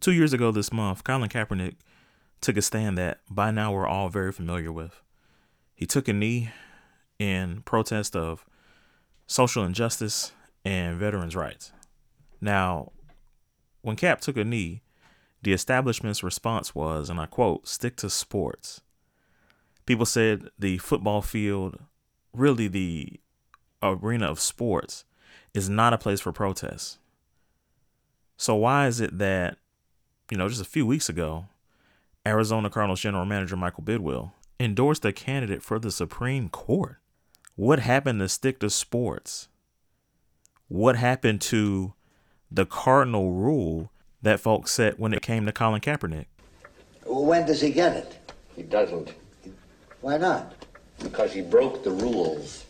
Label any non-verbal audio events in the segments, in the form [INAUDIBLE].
Two years ago this month, Colin Kaepernick took a stand that by now we're all very familiar with. He took a knee in protest of social injustice and veterans' rights. Now, when Cap took a knee, the establishment's response was, and I quote, stick to sports. People said the football field, really the arena of sports, is not a place for protests. So, why is it that, you know, just a few weeks ago, Arizona Cardinals general manager Michael Bidwill endorsed a candidate for the Supreme Court? What happened to stick to sports? What happened to the cardinal rule that folks set when it came to Colin Kaepernick? When does he get it? He doesn't. Why not? Because he broke the rules.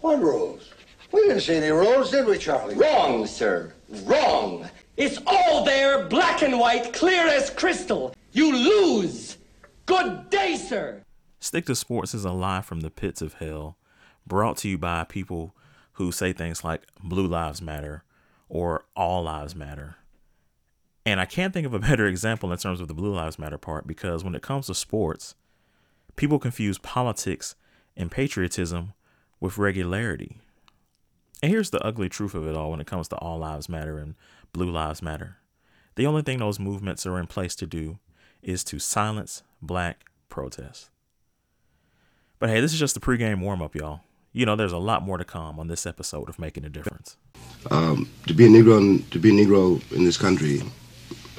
What rules? We didn't see any rules, did we, Charlie? Wrong, sir. Wrong. It's all there, black and white, clear as crystal. You lose. Good day, sir. Stick to Sports is a lie from the pits of hell, brought to you by people who say things like Blue Lives Matter or All Lives Matter. And I can't think of a [LAUGHS] better example in terms of the Blue Lives Matter part because when it comes to sports, people confuse politics and patriotism with regularity. And here's the ugly truth of it all when it comes to All Lives Matter and Blue Lives Matter. The only thing those movements are in place to do is to silence black protest. But hey, this is just the pregame warm up, y'all. You know, there's a lot more to come on this episode of Making a Difference. Um, to be a Negro, in, to be a Negro in this country,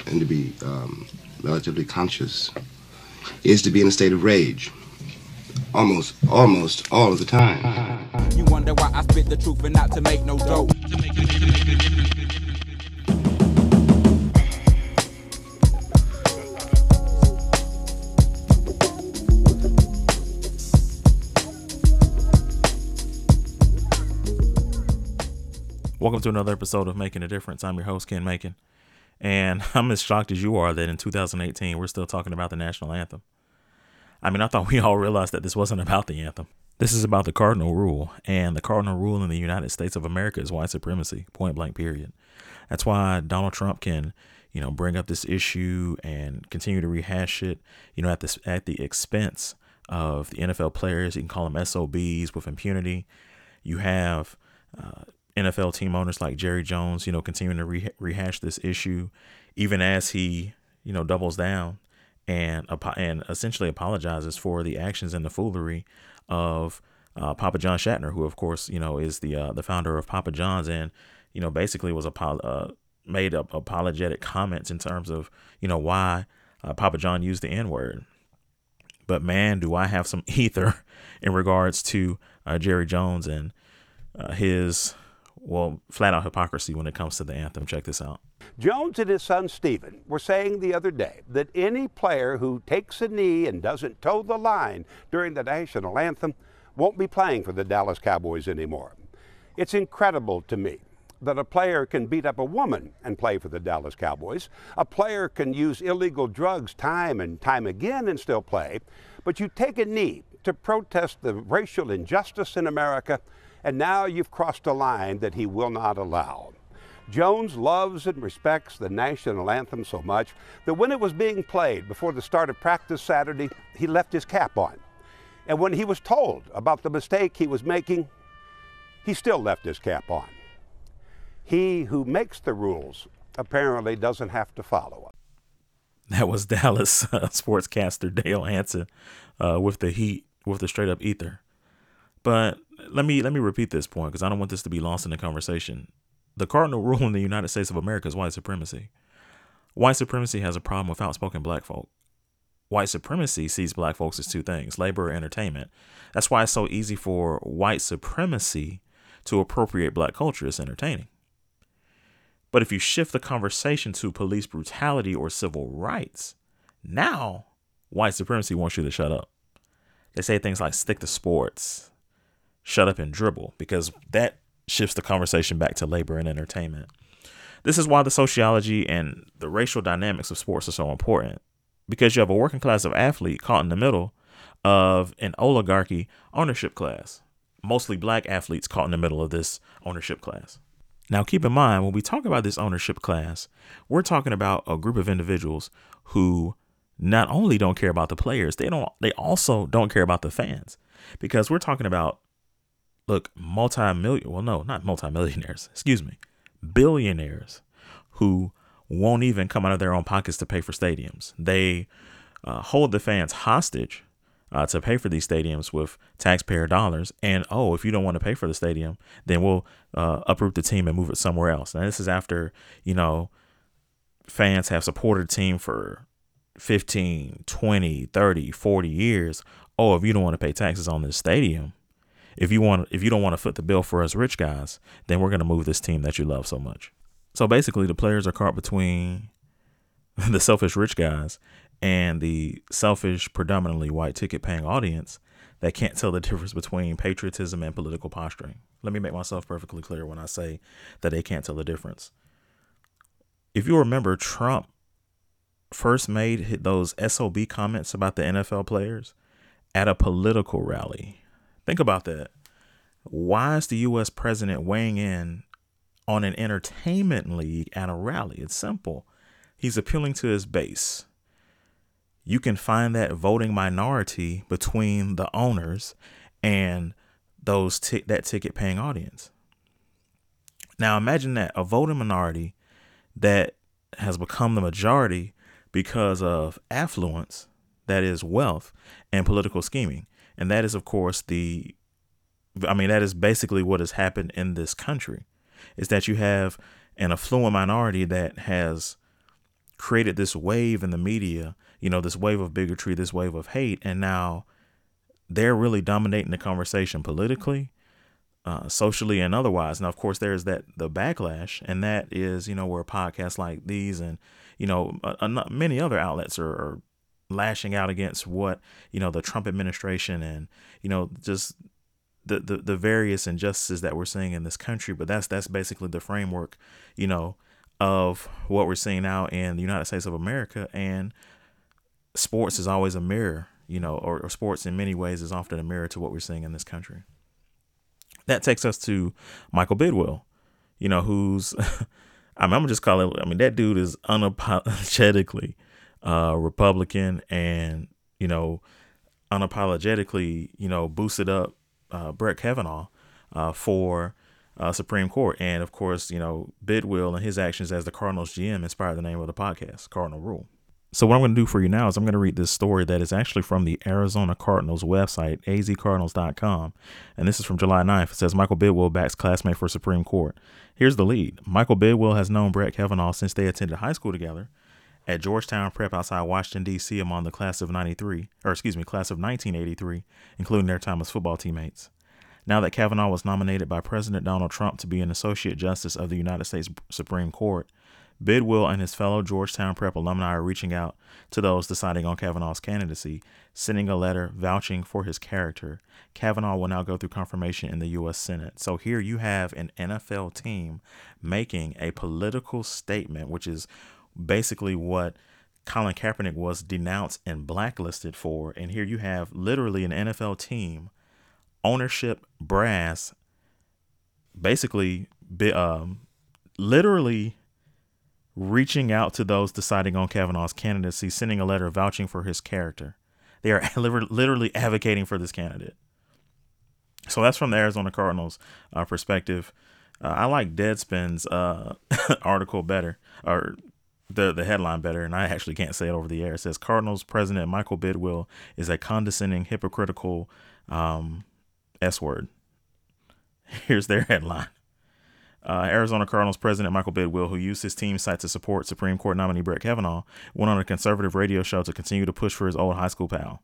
and to be um, relatively conscious, is to be in a state of rage, almost, almost all of the time. [LAUGHS] You wonder why I spit the truth and not to make no dope. Welcome to another episode of Making a Difference. I'm your host, Ken Macon. And [LAUGHS] I'm as shocked as you are that in 2018, we're still talking about the national anthem. I mean, I thought we [LAUGHS] all realized that this wasn't about the anthem. This is about the cardinal rule. And the cardinal rule in the United States of America is white supremacy, point blank, period. That's why Donald Trump can, you know, bring up this issue and continue to rehash it, you know, at this at the expense of the NFL players. You can call them SOBs with impunity. You have uh, NFL team owners like Jerry Jones, you know, continuing to re- rehash this issue, even as he, you know, doubles down and and essentially apologizes for the actions and the foolery of uh, Papa John Schnatter, who of course, you know, is the uh, the founder of Papa John's, and you know, basically was a uh, made up apologetic comments in terms of you know why uh, Papa John used the N word. But man, do I have some [LAUGHS] ether in regards to uh, Jerry Jones and uh, his well, flat out hypocrisy when it comes to the anthem. Check this out. Jones and his son Stephen were saying the other day that any player who takes a knee and doesn't toe the line during the national anthem won't be playing for the Dallas Cowboys anymore. It's incredible to me that a player can beat up a woman and play for the Dallas Cowboys. A player can use illegal drugs time and time again and still play. But you take a knee to protest the racial injustice in America and now you've crossed a line that he will not allow. Jones loves and respects the national anthem so much that when it was being played before the start of practice Saturday, he left his cap on. And when he was told about the mistake he was making, he still left his cap on. He who makes the rules apparently doesn't have to follow them. That was [LAUGHS] Dallas uh, sportscaster Dale Hansen uh, with the heat, with the straight up ether. But let me let me repeat this point because I don't want this to be lost in the conversation. The cardinal [LAUGHS] rule in the United States of America is white supremacy. White supremacy has a problem with outspoken black folk. White supremacy sees black folks as two things labor or entertainment. That's why it's so easy for white supremacy to appropriate black culture as entertaining. But if you shift the conversation to police brutality or civil rights, now white supremacy wants you to shut up. They say things like stick to sports, shut up and dribble because that shifts the conversation back to labor and entertainment. This is why the sociology and the racial dynamics of sports are so important because you have a working class of athlete caught in the middle of an oligarchy ownership class, mostly black athletes caught in the middle of this ownership class. Now, keep in mind, when we talk about this ownership class, we're talking about a group of individuals who not only don't care about the players, they don't they also don't care about the fans. Because we're talking about look, multi-million, well no, not multi-millionaires, excuse me, billionaires who won't even come out of their own pockets to pay for stadiums. They uh, hold the fans hostage uh, to pay for these stadiums with taxpayer dollars. And oh, if you don't want to pay for the stadium, then we'll uh, uproot the team and move it somewhere else. Now, this is after, you know, fans have supported a team for 15, 20, 30, 40 years. Oh, if you don't want to pay taxes on this stadium, if you want if you don't want to foot the bill for us rich guys, then we're going to move this team that you love so much. So basically the players are caught between [LAUGHS] the selfish rich guys and the selfish predominantly white ticket paying audience that can't tell the difference between patriotism and political posturing. Let me make myself perfectly clear when I say that they can't tell the difference. If you remember Trump first made those SOB comments about the NFL players at a political rally. Think about that. Why is the US president weighing in on an entertainment league at a rally? It's simple. He's appealing to his base. You can find that voting minority between the owners and those t- that ticket paying audience. Now imagine that a voting minority that has become the majority because of affluence, that is wealth, and political scheming. And that is, of course, the, I mean, that is basically what has happened in this country is that you have an affluent minority that has created this wave in the media, you know, this wave of bigotry, this wave of hate. And now they're really dominating the conversation politically, uh, socially, and otherwise. Now, of course, there's that the backlash, and that is, you know, where podcasts like these and you know, many other outlets are, are lashing out against what you know the Trump administration and you know just the, the the various injustices that we're seeing in this country. But that's that's basically the framework, you know, of what we're seeing now in the United States of America. And sports is always a mirror, you know, or, or sports in many ways is often a mirror to what we're seeing in this country. That takes us to Michael Bidwill, you know, who's [LAUGHS] I am gonna just call it. I mean, that dude is unapologetically uh, Republican, and you know, unapologetically, you know, boosted up uh, Brett Kavanaugh uh, for uh, Supreme Court, and of course, you know, Bidwill and his actions as the Cardinals GM inspired the name of the podcast, Cardinal Rule. So what I'm going to do for you now is I'm going to read this story that is actually from the Arizona Cardinals website, azcardinals.com. And this is from July 9th. It says Michael Bidwill backs classmate for Supreme Court. Here's the lead. Michael Bidwill has known Brett Kavanaugh since they attended high school together at Georgetown Prep outside Washington, D.C. among the class of 93, or excuse me, class of 1983, including their time as football teammates. Now that Kavanaugh was nominated by President Donald Trump to be an Associate Justice of the United States Supreme Court, Bidwill and his fellow Georgetown Prep alumni are reaching out to those deciding on Kavanaugh's candidacy, sending a letter vouching for his character. Kavanaugh will now go through confirmation in the U.S. Senate. So here you have an NFL team making a political statement, which is basically what Colin Kaepernick was denounced and blacklisted for. And here you have literally an NFL team, ownership, brass, basically, um, literally reaching out to those deciding on Kavanaugh's candidacy, sending a letter vouching for his character. They are [LAUGHS] literally advocating for this candidate. So that's from the Arizona Cardinals uh, perspective. Uh, I like Deadspin's uh, [LAUGHS] article better, or the the headline better, and I actually can't say it over the air. It says Cardinals president Michael Bidwill is a condescending, hypocritical um, S word. [LAUGHS] Here's their headline. Uh, Arizona Cardinals president Michael Bidwill, who used his team site to support Supreme Court nominee Brett Kavanaugh, went on a conservative radio show to continue to push for his old high school pal.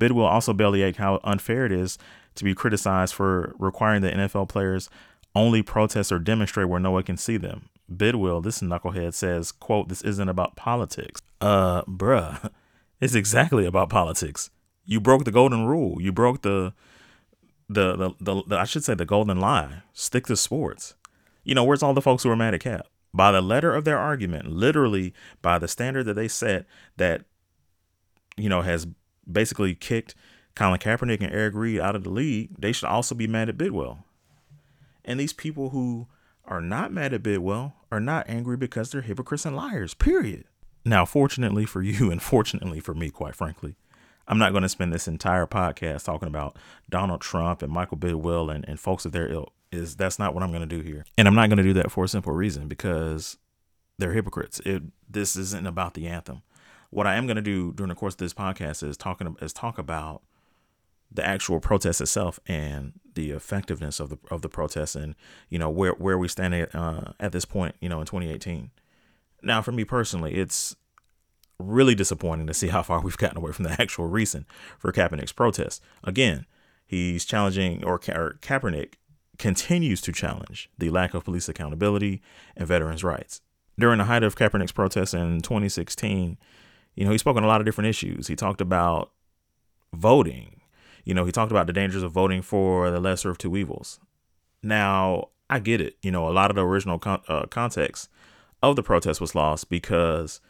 Bidwill also bellyached how unfair it is to be criticized for requiring that NFL players only protest or demonstrate where no one can see them. Bidwill, this knucklehead, says, quote, this isn't about politics. Uh, bruh, [LAUGHS] it's exactly about politics. You broke the golden rule. You broke the, the, the, the, the I should say the golden lie. Stick to sports you know, where's all the folks who are mad at Cap? By the letter of their argument, literally by the standard that they set that, you know, has basically kicked Colin Kaepernick and Eric Reid out of the league, they should also be mad at Bidwill. And these people who are not mad at Bidwill, are not angry because they're hypocrites and liars, period. Now, fortunately for you, [LAUGHS] and fortunately for me, quite frankly, I'm not going to spend this entire podcast talking about Donald Trump and Michael Bidwill and, and folks of their ilk. Is that's not what I'm going to do here, and I'm not going to do that for a simple reason because they're hypocrites. It this isn't about the anthem. What I am going to do during the course of this podcast is talking is talk about the actual protest itself and the effectiveness of the of the protest and you know where where we stand at, uh, at this point you know in 2018 now for me personally it's really disappointing to see [LAUGHS] how far we've gotten away from the actual reason for Kaepernick's protest. Again he's challenging or, or Kaepernick continues to challenge the lack of police accountability and veterans rights. During the height of Kaepernick's protest in 2016 you know he spoke on a lot of different issues. He talked about voting you know, he talked about the dangers of voting for the lesser of two evils. Now, I get it. You know, a lot of the original con- uh, context of the protest was lost because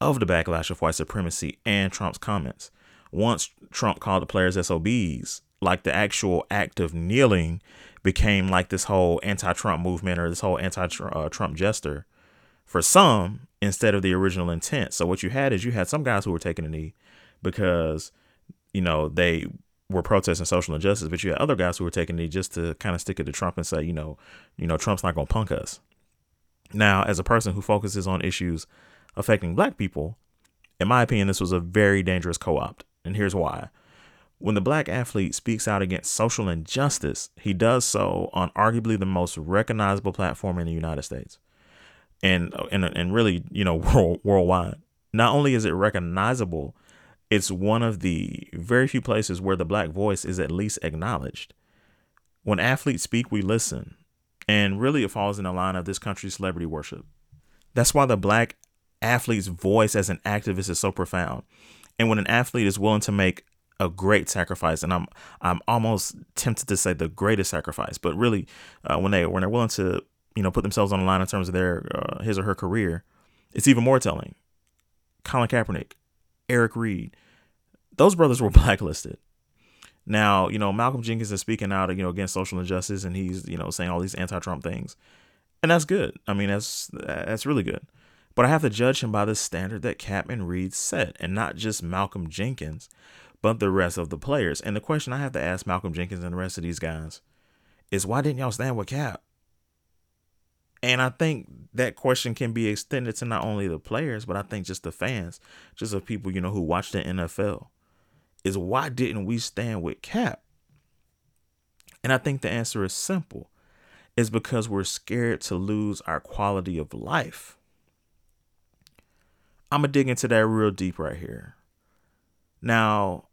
of the backlash of white supremacy and Trump's comments. Once Trump called the players SOBs, like the actual act of kneeling became like this whole anti Trump movement or this whole anti Trump gesture for some instead of the original intent. So, what you had is you had some guys who were taking a knee because, you know, they were protesting social injustice, but you had other guys who were taking it just to kind of stick it to Trump and say, you know, you know, Trump's not going to punk us. Now, as a person who focuses on issues affecting black people, in my opinion, this was a very dangerous co-opt, and here's why. When the black athlete speaks out against social injustice, he does so on arguably the most recognizable platform in the United States, and and and really, you know, [LAUGHS] world, worldwide. Not only is it recognizable, it's one of the very few places where the black voice is at least acknowledged. When athletes speak, we listen. And really, it falls in the line of this country's celebrity worship. That's why the black athlete's voice as an activist is so profound. And when an athlete is willing to make a great sacrifice, and I'm I'm almost tempted to say the greatest sacrifice, but really, uh, when they when they're willing to you know put themselves on the line in terms of their uh, his or her career, it's even more telling. Colin Kaepernick, Eric Reid. Those brothers were [LAUGHS] blacklisted. Now, you know, Malcolm Jenkins is speaking out, you know, against social injustice and he's, you know, saying all these anti-Trump things. And that's good. I mean, that's that's really good. But I have to judge him by the standard that Cap and Reid set, and not just Malcolm Jenkins, but the rest of the players. And the question I have to ask Malcolm Jenkins and the rest of these guys is why didn't y'all stand with Cap? And I think that question can be extended to not only the players, but I think just the fans, just the people, you know, who watch the NFL. Is why didn't we stand with Cap? And I think the answer is simple. It's because we're scared to lose our quality of life. I'm going to dig into that real deep right here. Now,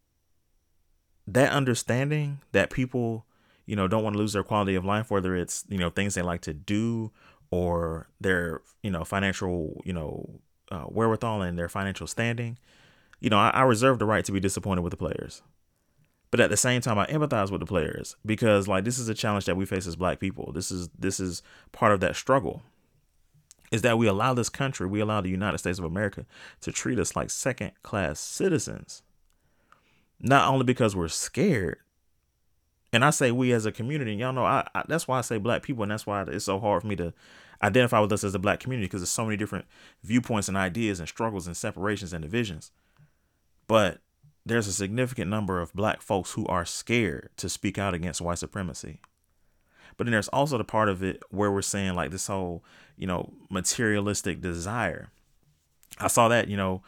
that understanding that people, you know, don't want to lose their quality of life, whether it's, you know, things they like to do or their you know financial you know uh, wherewithal and their financial standing, you know I, I reserve the right to be disappointed with the players. But at the same time, I empathize with the players because like this is a challenge that we face as Black people. This is this is part of that struggle. Is that we allow this country, we allow the United States of America to treat us like second class citizens. Not only because we're scared, and I say we as a community, y'all know I, I, that's why I say black people, and that's why it's so hard for me to identify with us as a black community because there's so many different viewpoints and ideas and struggles and separations and divisions. But there's a significant number of black folks who are scared to speak out against white supremacy. But then there's also the part of it where we're saying like this whole, you know, materialistic desire. I saw that, you know,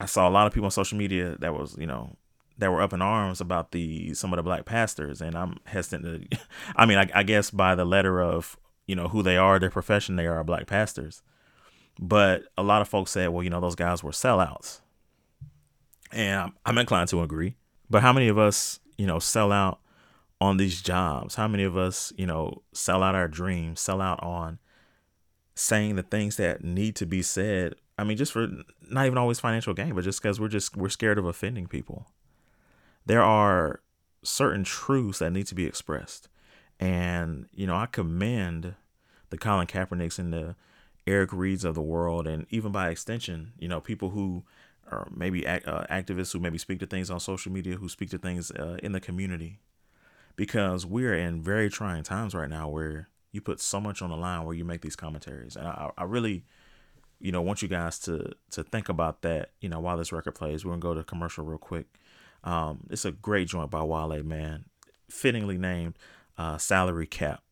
I saw a lot of people on social media that was, you know, that were up in arms about the some of the black pastors, and I'm hesitant to. [LAUGHS] I mean, I, I guess by the letter of you know who they are, their profession, they are black pastors. But a lot of folks said, well, you know, those guys were sellouts, and I'm, I'm inclined to agree. But how many of us, you know, sell out on these jobs? How many of us, you know, sell out our dreams, sell out on saying the things that need to be said? I mean, just for not even always financial gain, but just because we're just we're scared of offending people there are certain truths that need to be expressed. And, you know, I commend the Colin Kaepernicks and the Eric Reids of the world, and even by extension, you know, people who are maybe uh, activists who maybe speak to things on social media, who speak to things uh, in the community, because we're in very trying times right now where you put so much on the line where you make these commentaries, and I, I really, you know, want you guys to to think about that. You know, while this record plays, we're gonna go to commercial real quick. Um, it's a great joint by Wale, man. Fittingly named uh, "Salary Cap."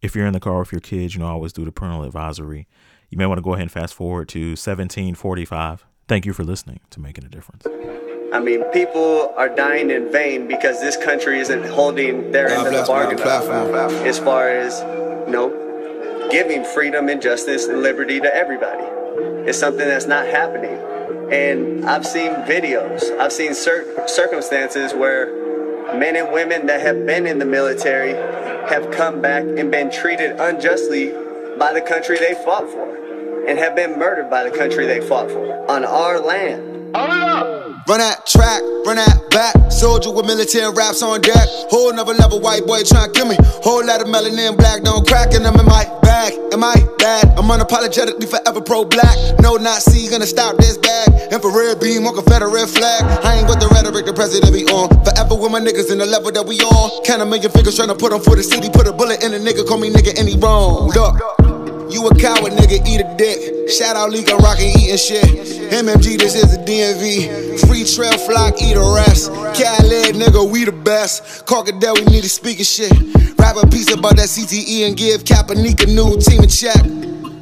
If you're in the car with your kids, you know, I always do the parental advisory. You may want to go ahead and fast forward to 1745. Thank you for listening to Making a Difference. I mean, people are dying in vain because this country isn't holding their end of the bargain up as far as, you know, giving freedom and justice and liberty to everybody. It's something that's not happening. And I've seen videos, I've seen cir- circumstances where men and women that have been in the military have come back and been treated unjustly by the country they fought for and have been murdered by the country they fought for on our land. Run that track, run that back. Soldier with military raps on deck. Whole another level, white boy trying to kill me. Whole lot of melanin black, don't crack, and I'm in my bag. Am I bad? I'm unapologetically forever pro black. No Nazi gonna stop this bag. Infrared beam on Confederate flag. I ain't with the rhetoric the president be on. Forever with my niggas in the level that we on. Count a million figures trying to put on for the city. Put a bullet in a nigga, call me nigga any wrong. Look. You a coward, nigga, eat a dick. Shout out Leak, rockin' eating shit. MMG, this is a DMV. Free trail flock, eat a rest. Khaled, nigga, we the best. Crocodile, we need to speak shit. Rap a piece about that CTE and give Kapanika new team a check.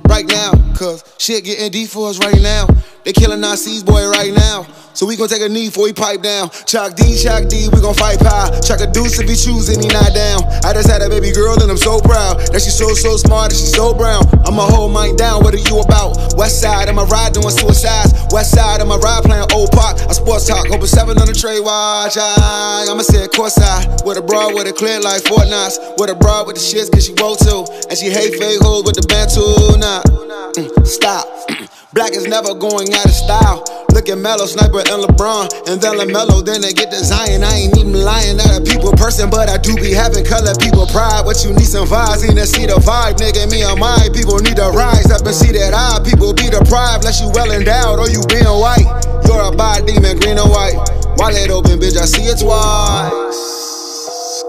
Right now, cause shit getting deep for us right now. They killing Nazis, boy, right now. So we gon' take a knee before we pipe down. Chuck D, Chuck D, we gon' fight pie. Chuck a deuce if he choose and he not down. I just had a baby girl and I'm so proud that she's so, so smart and she's so brown. I'ma hold mine down, what are you about? West side, I'ma ride doing suicides. West side, I'ma ride playing old pop. I sports talk, open seven on the trade watch. I, I'ma say course side. With a broad with a clear like Fort Knox. With a broad with the shits cause she roll too. And she hate fake hoes with the band too. Nah, mm, stop. [CLEARS THROAT] Black is never going out of style. Look at Mello, Sniper, and LeBron. And then LaMelo, then they get to Zion. I ain't even lying, not a people person, but I do be having color people pride. What you need some vibes, need to see the vibe, nigga. Me and my people need to rise up and see that I people be deprived. Unless you well endowed or you being white. You're a body demon, green or white. Wallet open, bitch, I see it twice.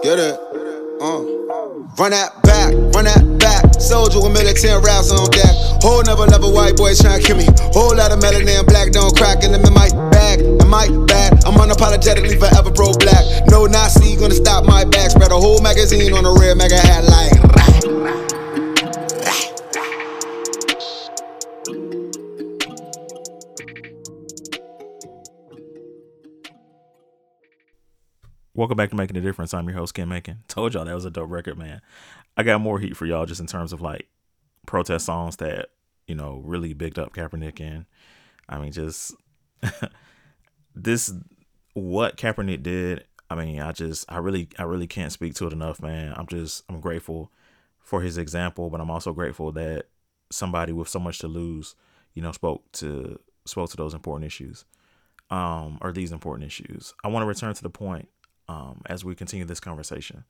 Get it? Uh. Run that back, run that. Soldier with military raps on deck. Whole never level white boy trying to kill me. Whole lot of melanin black don't crack in them in my bag. Am I bad? I'm unapologetically forever pro black. No Nazi gonna stop my back. Spread a whole magazine on a red mega hat like. Welcome back to Making a Difference. I'm your host, Ken Macon. Told y'all that was a dope record, man. I got more heat for y'all just in terms of like protest songs that, you know, really bigged up Kaepernick in. I mean, just [LAUGHS] this, what Kaepernick did. I mean, I just, I really, I really can't speak to it enough, man. I'm just, I'm grateful for his example, but I'm also grateful that somebody with so much to lose, you know, spoke to, spoke to those important issues, um, or these important issues. I want to return to the point um, as we continue this conversation.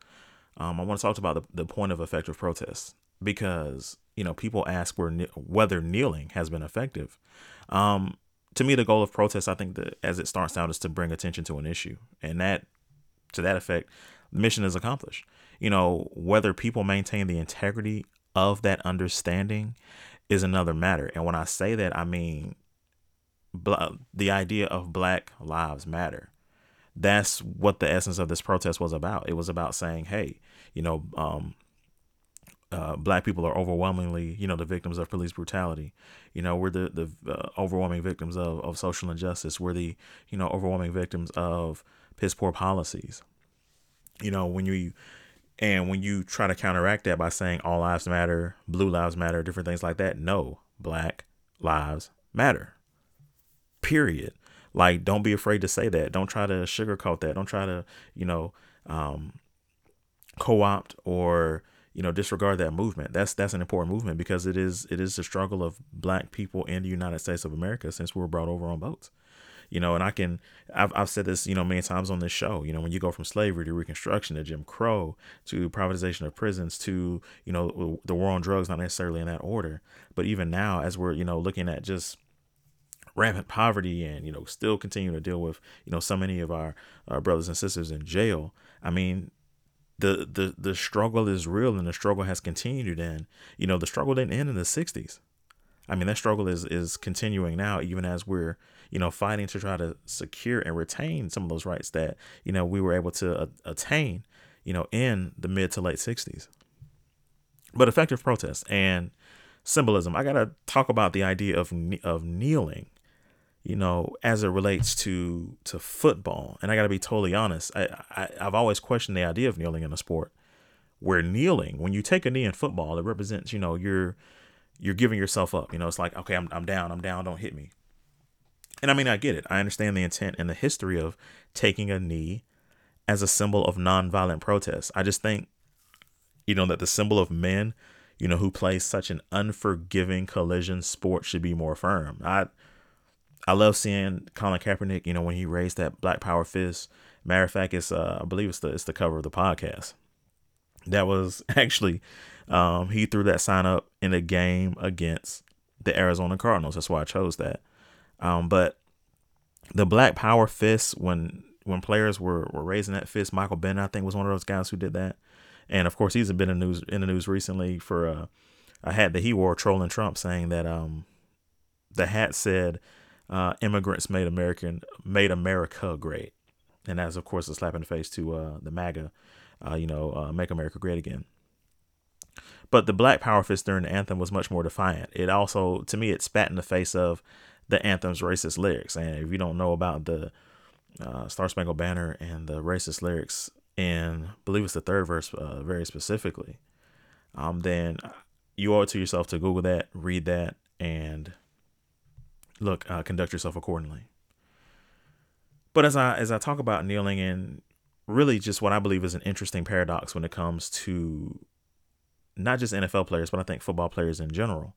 Um, I want to talk about the, the point of effective protest because you know people ask where whether kneeling has been effective. Um, to me, the goal of protest, I think that as it starts out, is to bring attention to an issue, and that to that effect, the mission is accomplished. You know whether people maintain the integrity of that understanding is another matter, and when I say that, I mean the idea of Black Lives Matter that's what the essence of this protest was about. It was about saying, hey, you know, um, uh, black people are overwhelmingly, you know, the victims of police brutality. You know, we're the the uh, overwhelming victims of, of social injustice. We're the, you know, overwhelming victims of piss poor policies. You know, when you and when you try to counteract that by saying all lives matter, blue lives matter, different things like that, no, black lives matter. Period. Like, don't be afraid to say that. Don't try to sugarcoat that. Don't try to, you know, um, co-opt or you know disregard that movement. That's that's an important movement because it is it is the struggle of black people in the United States of America since we were brought over on boats. You know, and I can I've I've said this you know many times on this show. You know, when you go from slavery to Reconstruction to Jim Crow to privatization of prisons to you know the war on drugs, not necessarily in that order, but even now as we're you know looking at just rampant poverty and you know still continuing to deal with you know so many of our, our brothers and sisters in jail i mean the the the struggle is real and the struggle has continued and you know the struggle didn't end in the 60s i mean that struggle is is continuing now even as we're you know fighting to try to secure and retain some of those rights that you know we were able to uh, attain you know in the mid to late 60s but effective protest and symbolism i got to talk about the idea of of kneeling you know, as it relates to to football. And I got to be totally honest. I, I I've always questioned the idea of kneeling in a sport. Where kneeling, when you take a knee in football, it represents, you know, you're you're giving yourself up. You know, it's like, okay, I'm I'm down, I'm down, don't hit me. And I mean, I get it. I understand the intent and the history of taking a knee as a symbol of nonviolent protest. I just think, you know, that the symbol of men, you know, who play such an unforgiving collision sport should be more firm. I I love seeing Colin Kaepernick, you know, when he raised that Black Power fist. Matter of fact, it's uh, I believe it's the it's the cover of the podcast. That was [LAUGHS] actually um, he threw that sign up in a game against the Arizona Cardinals. That's why I chose that. Um, but the Black Power fist when when players were, were raising that fist, Michael Bennett I think was one of those guys who did that. And of course, he's been in news in the news recently for a, a hat that he wore trolling Trump, saying that um the hat said uh, immigrants made American made America great, and that's of course a slap in the face to uh, the MAGA, uh, you know, uh, make America great again. But the Black Power fist during the anthem was much more defiant. It also, to me, it spat in the face of the anthem's racist lyrics. And if you don't know about the uh, Star Spangled Banner and the racist lyrics I believe it's the third verse, uh, very specifically, um, then you owe it to yourself to Google that, read that, and look, uh, conduct yourself accordingly. But as I as I talk about kneeling and really just what I believe is an interesting paradox when it comes to not just NFL players, but I think football players in general.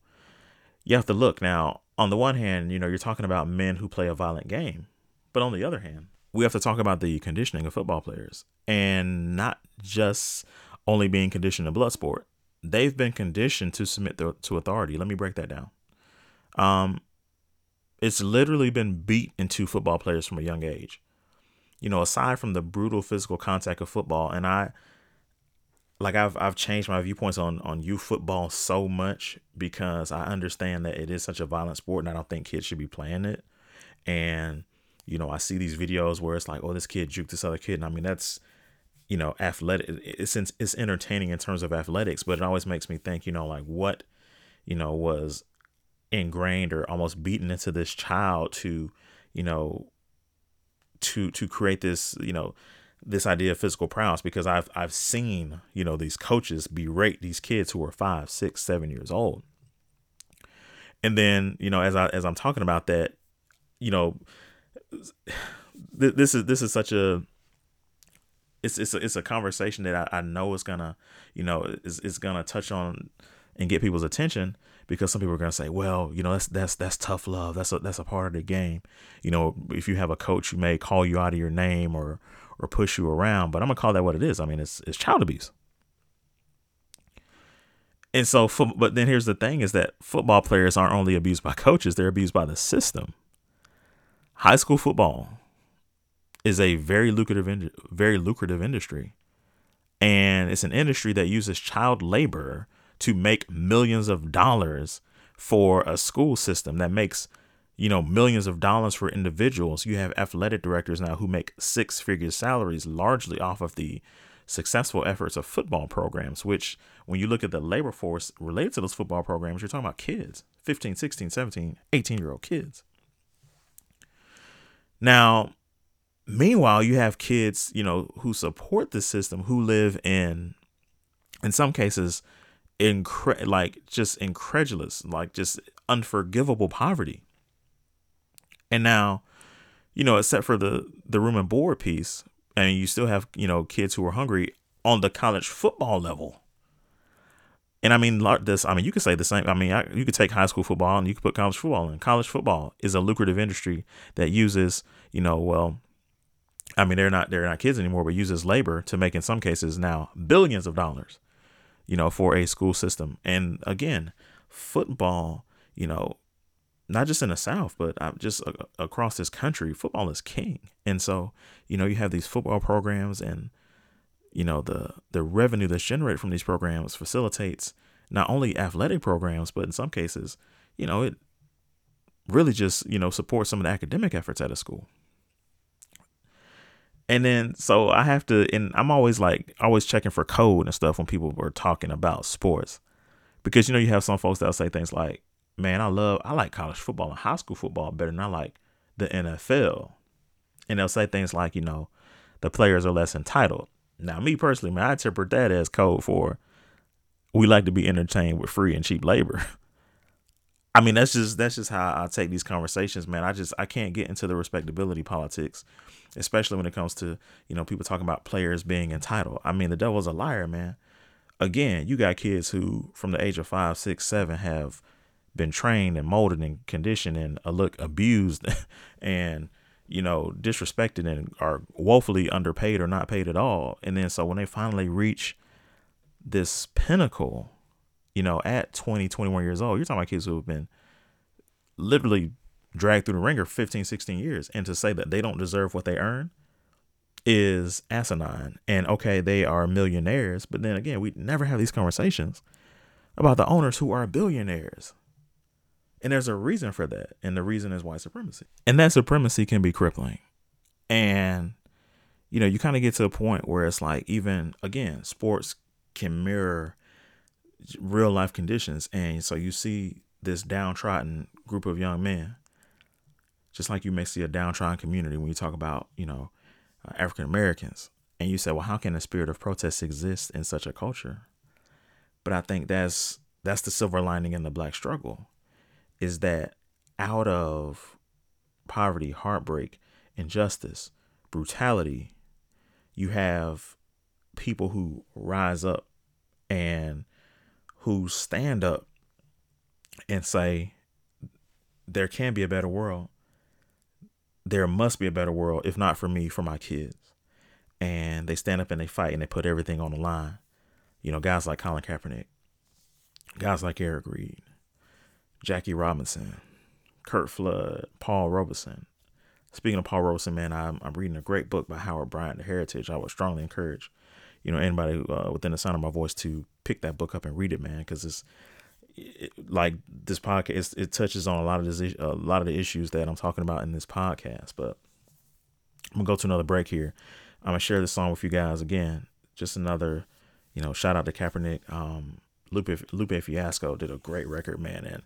You have to look now. On the one hand, you know you're talking about men who play a violent game, but on the other hand, we have to talk about the conditioning of football players and not just only being conditioned in blood sport. They've been conditioned to submit to authority. Let me break that down. Um, it's literally been beat into football players from a young age. You know, aside from the brutal physical contact of football, and I like I've I've changed my viewpoints on on youth football so much because I understand that it is such a violent sport and I don't think kids should be playing it. And you know, I see these videos where it's like, oh, this kid juked this other kid, and I mean that's you know, athletic. It's it's entertaining in terms of athletics, but it always makes me think, you know, like what you know was ingrained or almost beaten into this child to, you know, to to create this, you know, this idea of physical prowess because I've I've seen, you know, these coaches berate these kids who are five, six, seven years old. And then, you know, as I as I'm talking about that, you know, this is this is such a it's it's a, it's a conversation that I, I know is gonna you know is is gonna touch on and get people's attention because some people are going to say, well, you know, that's that's that's tough love. That's a that's a part of the game. You know, if you have a coach who may call you out of your name or or push you around, but I'm gonna call that what it is. I mean, it's it's child abuse. And so, but then here's the thing: is that football players aren't only abused by [LAUGHS] coaches; they're abused by the system. High school football is a very lucrative, very lucrative industry, and it's an industry that uses child labor to make millions of dollars for a school system that makes you know millions of dollars for individuals. You have athletic directors now who make six figure salaries largely off of the successful efforts of football programs which when you look at the labor force related to those football programs you're talking about kids 15 16 17 18 year old kids. Now meanwhile you have kids you know who support the system who live in in some cases incre- like just incredulous, like just unforgivable poverty. And now, you know, except for the the room and board piece, and you still have you know kids who are hungry on the college football level. And I mean this. I mean, you could say the same. I mean, I, you could take high school football and you could put college football in. College football is a lucrative industry that uses, you know, well, I mean, they're not they're not kids anymore, but uses labor to make in some cases now billions of dollars you know, for a school system. And again, football, you know, not just in the South, but uh, just uh, across this country, football is king. And so, you know, you have these football programs, and you know the the revenue that's generated from these programs facilitates not only athletic programs but in some cases you know it really just you know supports some of the academic efforts at a school and then so i have to and i'm always like always checking for code and stuff when people are talking about sports because you know you have some folks that'll say things like man i love i like college football and high school football better than i like the nfl and they'll say things like you know the players are less entitled now, me personally, man, I interpret that as code for we like to be entertained with free and cheap labor. [LAUGHS] I mean, that's just that's just how I take these conversations, man. I just I can't get into the respectability politics, especially when it comes to you know people talking about players being entitled. I mean, the devil's a liar, man. Again, you got kids who from the age of five, six, seven have been trained and molded and conditioned and uh, look abused [LAUGHS] and you know, disrespected and are woefully underpaid or not paid at all. And then so when they finally reach this pinnacle, you know, at 20, 21 years old, you're talking about kids who have been literally dragged through the ringer 15, 16 years. And to say that they don't deserve what they earn is asinine. And okay, they are millionaires, but then again, we never have these conversations about the owners who are billionaires. And there's a reason for that. And the reason is white supremacy. And that supremacy can be crippling. And, you know, you kind of get to a point where it's like, even again, sports can mirror real life conditions. And so you see this downtrodden group of young men, just like you may see a downtrodden community when you talk about, you know, uh, African Americans. And you say, well, how can a spirit of protest exist in such a culture? But I think that's that's the silver lining in the black struggle is that out of poverty, heartbreak, injustice, brutality, you have people who rise up and who stand up and say, there can be a better world. There must be a better world, if not for me, for my kids. And they stand up and they fight and they put everything on the line. You know, guys like Colin Kaepernick, guys like Eric Reid, Jackie Robinson, Curt Flood, Paul Robeson. Speaking of Paul Robeson, man, I'm, I'm reading a great book by Howard Bryant, The Heritage. I would strongly encourage, you know, anybody uh, within the sound of my voice to pick that book up and read it, man, because it's it, like this podcast. It touches on a lot of this, a lot of the issues that I'm talking about in this podcast. But I'm gonna go to another break here. I'm gonna share this song with you guys again. Just another, you know, shout out to Kaepernick. Um, Lupe Lupe Fiasco did a great record, man, and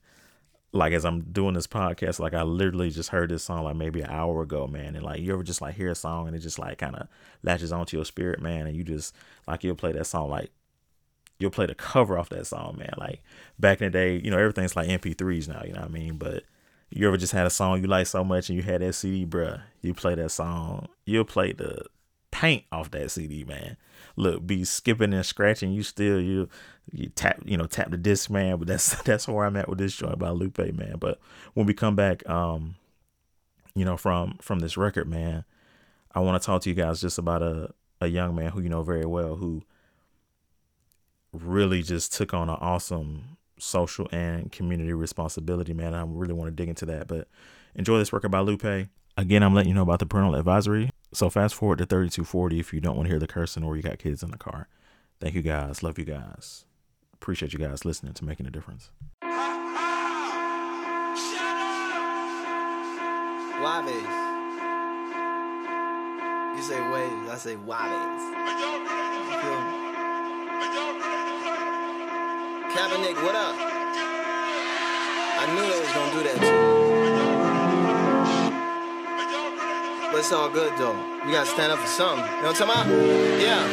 like as I'm doing this podcast, like I literally just heard this song like maybe an hour ago, man. And like you ever just like hear a song and it just like kind of latches onto your spirit, man, and you just like you'll play that song like you'll play the cover off that song, man. Like back in the day, you know, everything's like MP3s now, you know what I mean? But you ever just had a song you like so much and you had that CD, bruh, you play that song, you'll play the paint off that CD, man look, be skipping and scratching, you still you you tap you know tap the disc, man. But that's [LAUGHS] that's where I'm at with this joint by Lupe, man. But when we come back, um, you know from from this record, man, I want to talk to you guys just about a a young man who you know very well who really just took on an awesome social and community responsibility, man. I really want to dig into that, but enjoy this record by Lupe. Again, I'm letting you know about the parental advisory. So fast forward to 3240 if you don't want to hear the cursing or you got kids in the car. Thank you guys. Love you guys. Appreciate you guys listening to Making a Difference. Waves. You say waves, I say waves. Kaepernick, what up? I knew they was gonna do that too. But it's all good though. You gotta stand up for something. You know what I'm talking about? Yeah.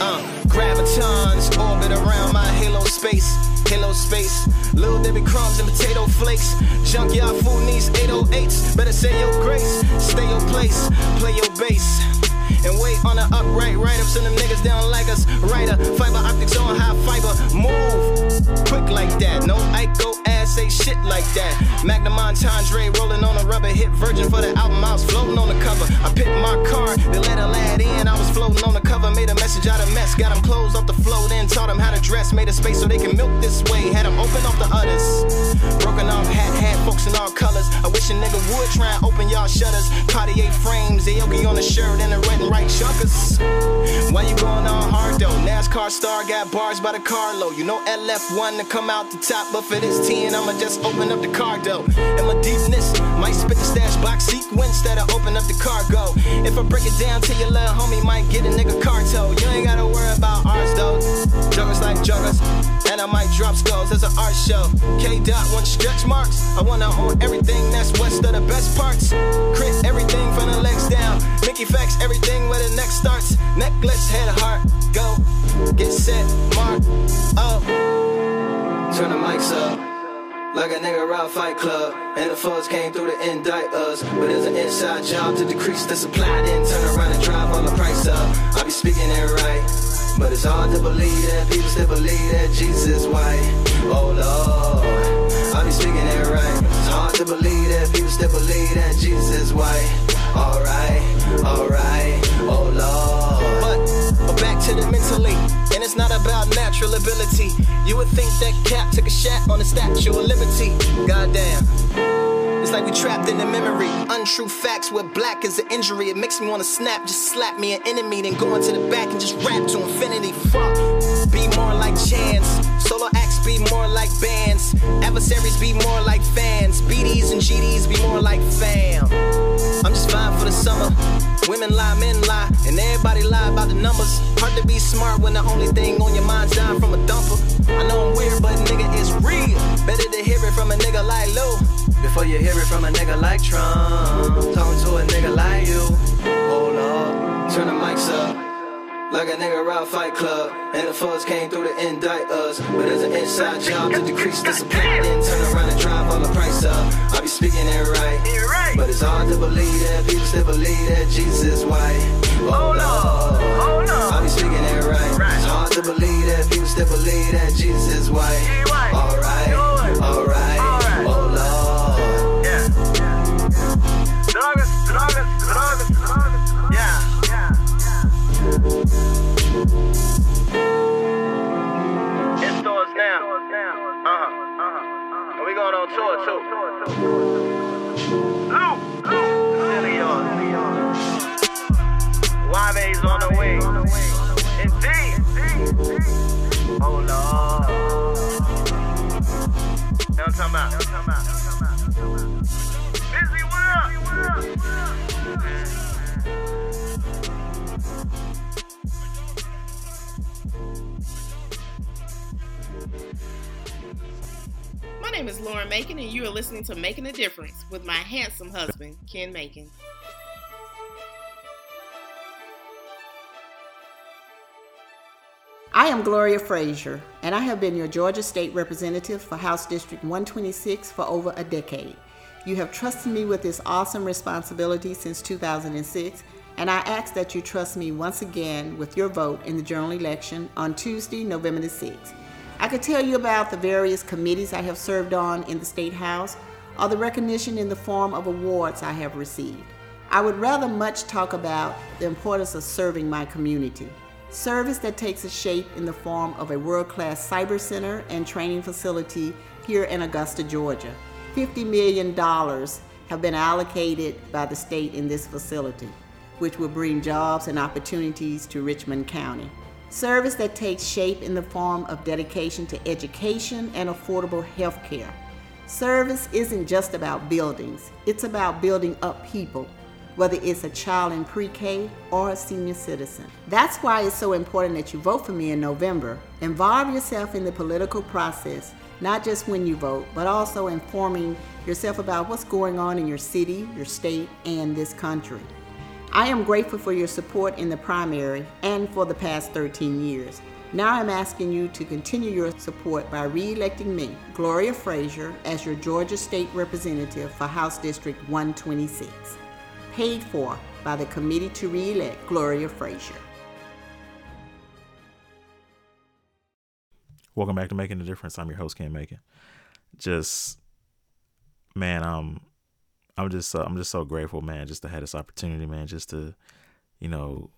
Uh, gravitons orbit around my halo space. Halo space. Little Debbie crumbs and potato flakes. Junkyard food needs 808s. Better say your grace. Stay your place. Play your bass and wait on the upright right ups and them niggas down like us. Writer, fiber optics on high fiber. Move quick like that. No I ass say shit like that. Magnum Montandre rolling on a rubber hit virgin for the album. I was floating on the cover. I picked my car, they let a lad in. I was floating on the cover, made a message out of mess. Got him clothes off the flow, then taught him how to dress. Made a space so they can milk this way. Had him open off the others. Broken off hat, hat, folks in all colors. I wish a nigga would try and open y'all shutters. Cartier frames, Aoki on the shirt, and the red and white chuckers. Why you going on hard though? NASCAR star got bars by the carload. You know LF1 to come out the top, but for this 10, I'ma just open up the cargo. And my deepness might spit the stash box sequence that I open up the cargo. If I break it down to your little homie, might get a nigga car tow. You ain't gotta worry about ours though. Joggers like joggers, and I might drop skulls as an art show. K dot want stretch marks. I wanna own everything that's west of the best parts. Crit everything from the legs down. Mickey facts everything where the neck starts. Necklace, head, heart, go. Get set, mark, up. Turn the mics up. Like a nigga round Fight Club. And the fuzz came through to indict us. But it's an inside job to decrease the supply. Then turn around and drive all the price up. I be speaking it right. But it's hard to believe that people still believe that Jesus is white. Oh Lord. I be speaking it right. It's hard to believe that people still believe that Jesus is white. Alright, alright, oh Lord. To the mentally. And it's not about natural ability. You would think that Cap took a shot on the Statue of Liberty. Goddamn. Like we trapped in a memory. Untrue facts where black is an injury. It makes me wanna snap, just slap me an enemy, then go into the back and just rap to infinity. Fuck. Be more like chance. Solo acts be more like bands. Adversaries be more like fans. BDs and GDs be more like fam. I'm just fine for the summer. Women lie, men lie, and everybody lie about the numbers. Hard to be smart when the only thing on your mind's dying from a dumper. I know I'm weird, but nigga, it's real. You hear it from a nigga like Trump. Talking to a nigga like you. Hold up, turn the mics up. Like a nigga round Fight Club. And the fuzz came through to indict us. But there's an inside job to decrease supply. Then turn around and drive all the price up. I be speaking it right. But it's hard to believe that people still believe that Jesus is white. Oh Lord. I be speaking it right. It's hard to believe that people still believe that Jesus is white. Alright, on tour too. Wave's on the way. Indeed. Oh Lord. Now I'm talking about. Name is Lauren Macon, and you are listening to Making a Difference with my handsome husband, Ken Macon. I am Gloria Frazier, and I have been your Georgia State Representative for House District 126 for over a decade. You have trusted me with this awesome responsibility since 2006, and I ask that you trust me once again with your vote in the general election on Tuesday, November the 6th. I could tell you about the various committees I have served on in the State House or the recognition in the form of awards I have received. I would rather much talk about the importance of serving my community. Service that takes a shape in the form of a world class cyber center and training facility here in Augusta, Georgia. $50 million have been allocated by the state in this facility, which will bring jobs and opportunities to Richmond County. Service that takes shape in the form of dedication to education and affordable health care. Service isn't just about buildings, it's about building up people, whether it's a child in pre K or a senior citizen. That's why it's so important that you vote for me in November. Involve yourself in the political process, not just when you vote, but also informing yourself about what's going on in your city, your state, and this country. I am grateful for your support in the primary and for the past 13 years. Now I'm asking you to continue your support by re-electing me, Gloria Frazier, as your Georgia State Representative for House District 126. Paid for by the Committee to Re-elect Gloria Frazier. Welcome back to Making a Difference. I'm your host, Ken Macon. just man, um, I'm just uh, I'm just so grateful, man, just to have this opportunity, man, just to you know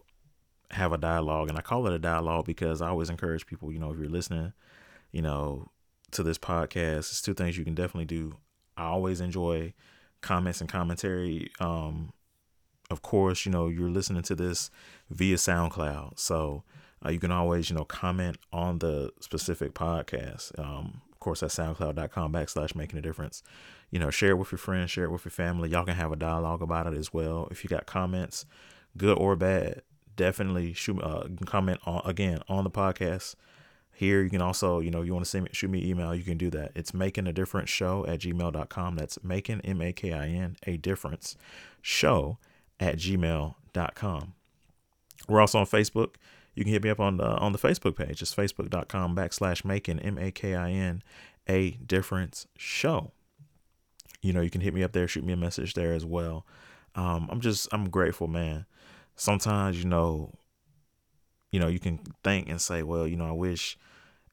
have a dialogue, and I call it a dialogue because I always encourage people, you know, if you're listening, you know, to this podcast, it's two things you can definitely do. I always enjoy comments and commentary. Um, of course, you know, you're listening to this via SoundCloud, so uh, you can always, you know, comment on the specific podcast. Um, of course, at soundcloud.com backslash making a difference. You know, share it with your friends, share it with your family. Y'all can have a dialogue about it as well. If you got comments, good or bad, definitely shoot uh, comment on again on the podcast. Here you can also, you know, you want to send me, shoot me email, you can do that. It's making a difference show at gmail.com. That's making M A K I N a difference show at gmail.com. We're also on Facebook. You can hit me up on the on the Facebook page. It's facebook.com backslash making M A K I N a difference show. You know, you can hit me up there, shoot me a message there as well. Um, I'm just I'm grateful, man. Sometimes you know you know you can think and say well you know i wish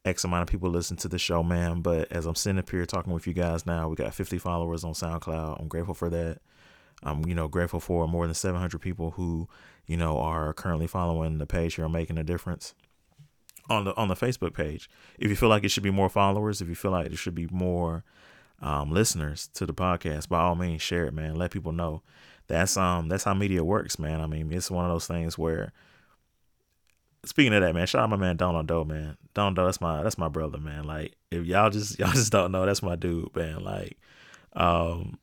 x amount of people listen to the show man but as i'm sitting up here talking with you guys now we got 50 followers on soundcloud. I'm grateful for that. I'm you know grateful for more than 700 people who you know are currently following the page here making a difference on the on the facebook page. If you feel like it should be more followers if you feel like it should be more um, listeners to the podcast by all means share it man let people know that's um that's how media works, man. I mean, it's one of those things where speaking of that, man, shout out my man Donald Doe, man. Donald Doe, that's my that's my brother, man. Like if y'all just [LAUGHS] y'all just don't know, that's my dude, man. Like um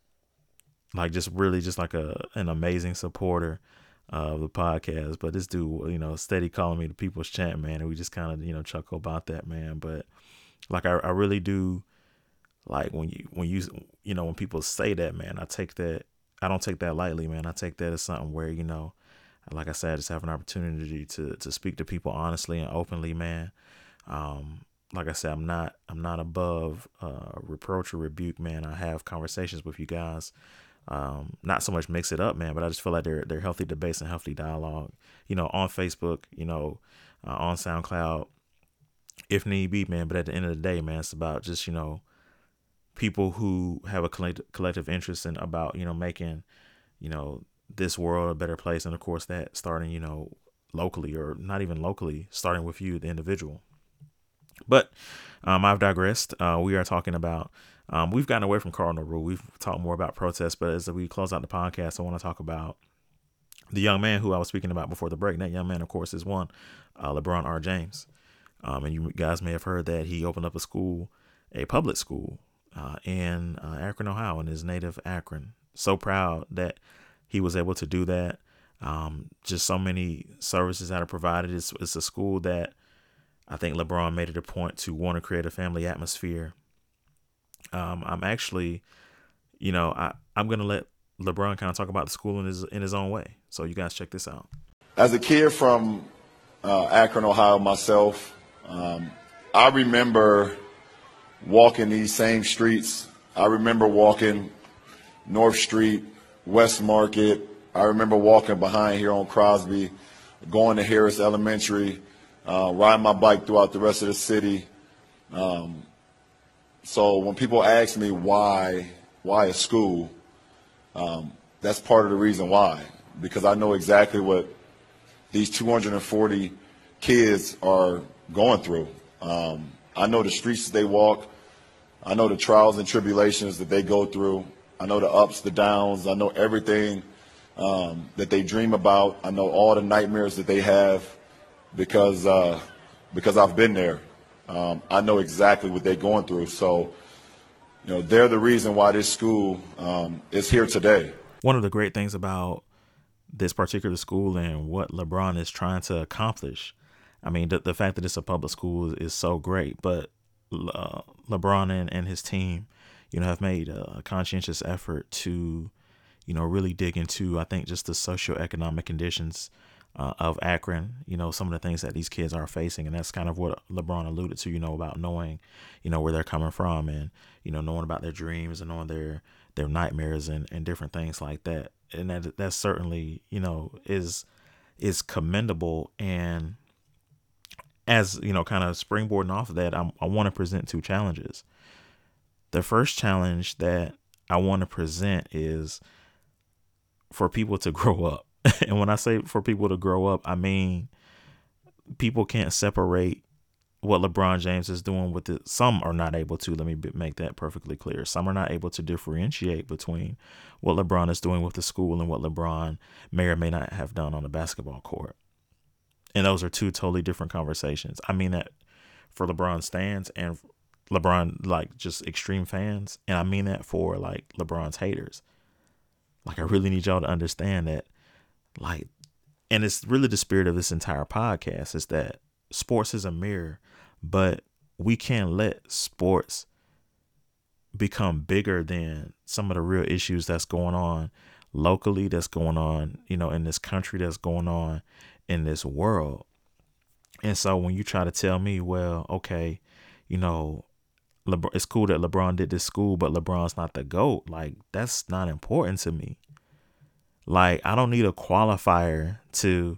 like just really just like a an amazing supporter of the podcast. But this dude, you know, steady calling me the people's champ, man, and we just kind of, you know, chuckle about that, man. But like I, I really do like when you when you you know when people say that, man, I take that I don't take that lightly, man. I take that as something where, you know, like I said, just have an opportunity to to speak to people honestly and openly, man. Um, like I said, I'm not I'm not above uh, reproach or rebuke, man. I have conversations with you guys. Um, not so much mix it up, man, but I just feel like they're they're healthy debates and healthy dialogue. You know, on Facebook, you know, uh, on SoundCloud, if need be, man. But at the end of the day, man, it's about just you know people who have a collective interest in about you know making you know this world a better place. And of course that starting you know locally or not even locally starting with you the individual. But um, i've digressed. Uh, we are talking about um, we've gotten away from cardinal rule. We've talked more about protests but as we close out the podcast i want to talk about the young man who i was speaking about before the break. And that young man of course is one uh, lebron r. James. Um, and you guys may have heard that he opened up a school a public school uh, in uh, Akron, Ohio, in his native Akron. So proud that he was able to do that. Um, just so many services that are provided. It's, it's a school that I think LeBron made it a point to want to create a family atmosphere. Um, I'm actually, you know, I, I'm gonna let LeBron kind of talk about the school in his in his own way. So you guys check this out. As a kid from uh, Akron, Ohio, myself, um, I remember walking these same streets. I remember walking North Street, West Market. I remember walking behind here on Crosby, going to Harris Elementary, uh, riding my bike throughout the rest of the city. Um, so when people ask me why, why a school, um, that's part of the reason why, because I know exactly what these 240 kids are going through. Um, I know the streets that they walk. I know the trials and tribulations that they go through. I know the ups, the downs. I know everything um, that they dream about. I know all the nightmares that they have because uh, because I've been there. Um, I know exactly what they're going through. So, you know, they're the reason why this school um, is here today. One of the great things about this particular school and what LeBron is trying to accomplish I mean, the, the fact that it's a public school is, is so great, but uh, LeBron and, and his team, you know, have made a conscientious effort to, you know, really dig into, I think, just the socioeconomic conditions uh, of Akron, you know, some of the things that these kids are facing. And that's kind of what LeBron alluded to, you know, about knowing, you know, where they're coming from and, you know, knowing about their dreams and knowing their, their nightmares and, and different things like that. And that, that certainly, you know, is, is commendable and as you know, kind of springboarding off of that, I'm, i want to present two challenges. the first challenge that I want to present is for people to [LAUGHS] grow up. and when I say for people to grow up, I mean people can't separate what LeBron James is doing with it. Some are not able to. Let me make that perfectly clear. Some are not able to differentiate between what LeBron is doing with the school and what LeBron may or may not have done on the basketball court. And those are two totally different conversations. I mean that for LeBron stands and LeBron like just extreme fans, and I mean that for like LeBron's haters. Like I really need y'all to understand that, like, and it's really the spirit of this entire podcast is that sports is a mirror, but we can't let sports become bigger than some of the real issues that's going on locally, that's going on, you know, in this country, that's going on in this world. And so when you try to tell me, well, okay, you know, LeBron, it's cool that LeBron did this school, but LeBron's not the GOAT. Like, that's not important to me. Like, I don't need a qualifier to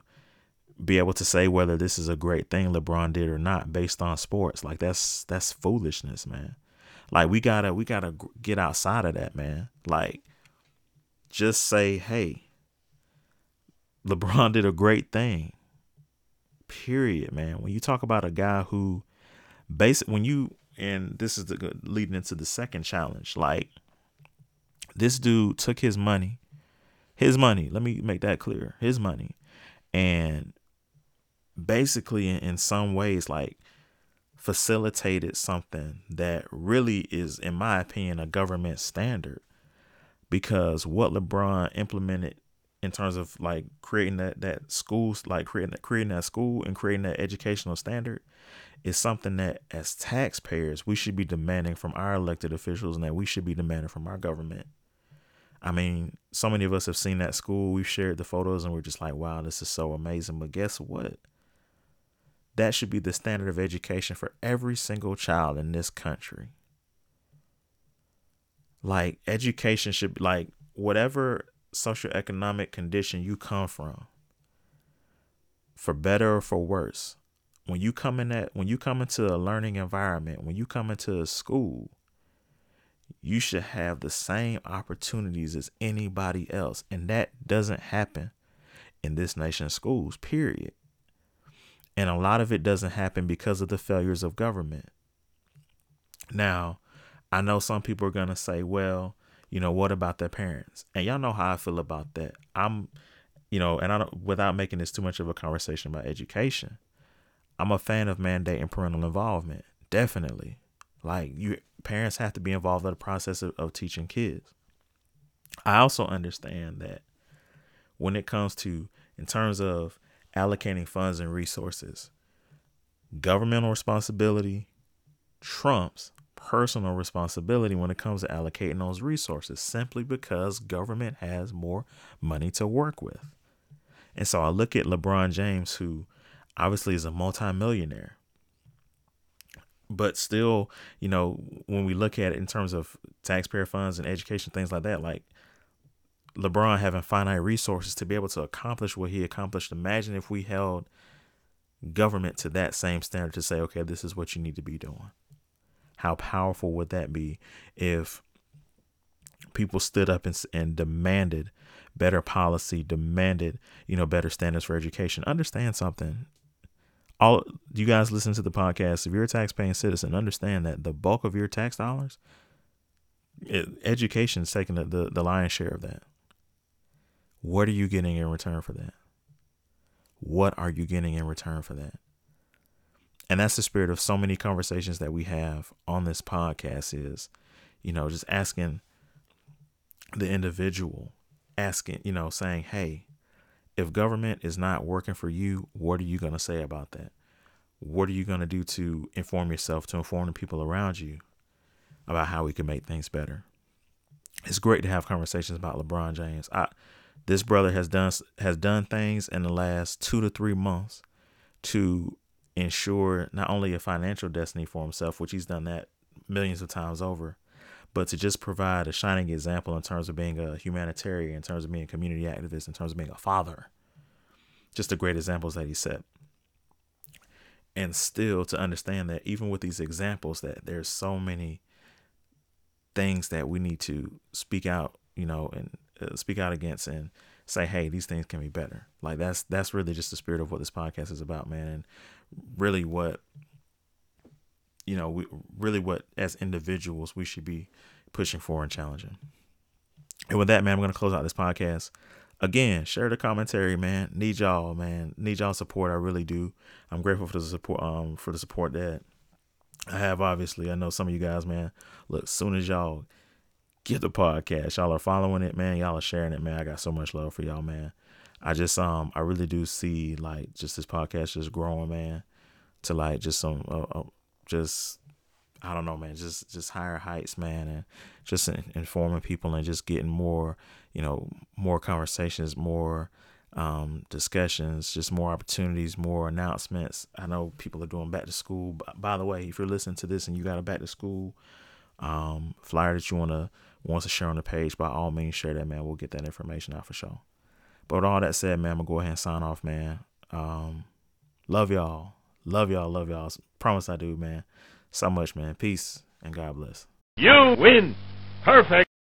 be able to say whether this is a great thing LeBron did or not based on sports. Like that's that's foolishness, man. Like we gotta we gotta get outside of that, man. Like just say, hey, LeBron did a great thing. Period, man. When you talk about a guy who, basic, when you and this is the leading into the second challenge, like this dude took his money, his money. Let me make that clear, his money, and basically in, some ways like facilitated something that really is in my opinion a government standard because what LeBron implemented in terms of like creating that that schools like creating that creating that school and creating that educational standard is something that as taxpayers we should be demanding from our elected officials and that we should be demanding from our government. I mean, so many of us have seen that school, we've shared the photos and we're just like, wow, this is so amazing. But guess what? that should be the standard of education for every single child in this country. Like education should like whatever socioeconomic condition you come from, for better or for worse, when you come in that when you come into a learning environment, when you come into a school, you should have the same opportunities as anybody else. And that doesn't happen in this nation's schools, period. And a lot of it doesn't happen because of the failures of government. Now, I know some people are going to say, well, you know, what about their parents? And y'all know how I feel about that. I'm, you know, and I don't, without making this too much of a conversation about education, I'm a fan of mandating parental involvement. Definitely. Like, you, parents have to be involved in the process of, of teaching kids. I also understand that when it comes to, in terms of allocating funds and resources. Governmental responsibility trumps personal responsibility when it comes to allocating those resources simply because government has more money to work with. And so I look at LeBron James, who obviously is a multimillionaire. But still, you know, when we look at it in terms of taxpayer funds and education, things like that, like LeBron having finite resources to be able to accomplish what he accomplished. Imagine if we held government to that same standard to say, okay, this is what you need to be doing. How powerful would that be if people stood up and, and demanded better policy, demanded, you know, better standards for education? Understand something. All you guys listen to the podcast, if you're a taxpaying citizen, understand that the bulk of your tax dollars, education is taking the, the, the lion's share of that. What are you getting in return for that? What are you getting in return for that? And that's the spirit of so many conversations that we have on this podcast is, you know, just asking the individual, asking, you know, saying, hey, if government is not working for you, what are you going to say about that? What are you going to do to inform yourself, to inform the people around you about how we can make things better? It's great to have conversations about LeBron James. I this brother has done has done things in the last two to three months to ensure not only a financial destiny for himself, which he's done that millions of times over, but to just provide a shining example in terms of being a humanitarian, in terms of being a community activist, in terms of being a father. Just the great examples that he set. And still to understand that even with these examples, that there's so many things that we need to speak out, you know, and uh, speak out against and say, hey, these things can be better. Like that's that's really just the spirit of what this podcast is about, man, and really what you know, we really what as individuals we should be pushing for and challenging. And with that, man, I'm gonna close out this podcast. Again, share the commentary, man. Need y'all, man. Need y'all support. I really do. I'm grateful for the support, um, for the support that I have. Obviously, I know some of you guys, man. Look, soon as y'all get the podcast, y'all are following it, man. Y'all are sharing it, man. I got so much love for y'all, man. I just, um, I really do see like just this podcast just growing, man, to like just some, uh, uh, just I don't know, man, just just higher heights, man, and just informing people and just getting more, you know, more conversations, more um, discussions, just more opportunities, more announcements. I know people are doing back to school. By the way, if you're listening to this and you got a back to school um, flyer that you wanna wants to share on the page, by all means, share that, man. We'll get that information out for sure. But with all that said, man, I'm gonna go ahead and sign off, man. Um, love y'all, love y'all, love y'all. Promise I do, man so much, man. Peace and God bless. You win. Perfect.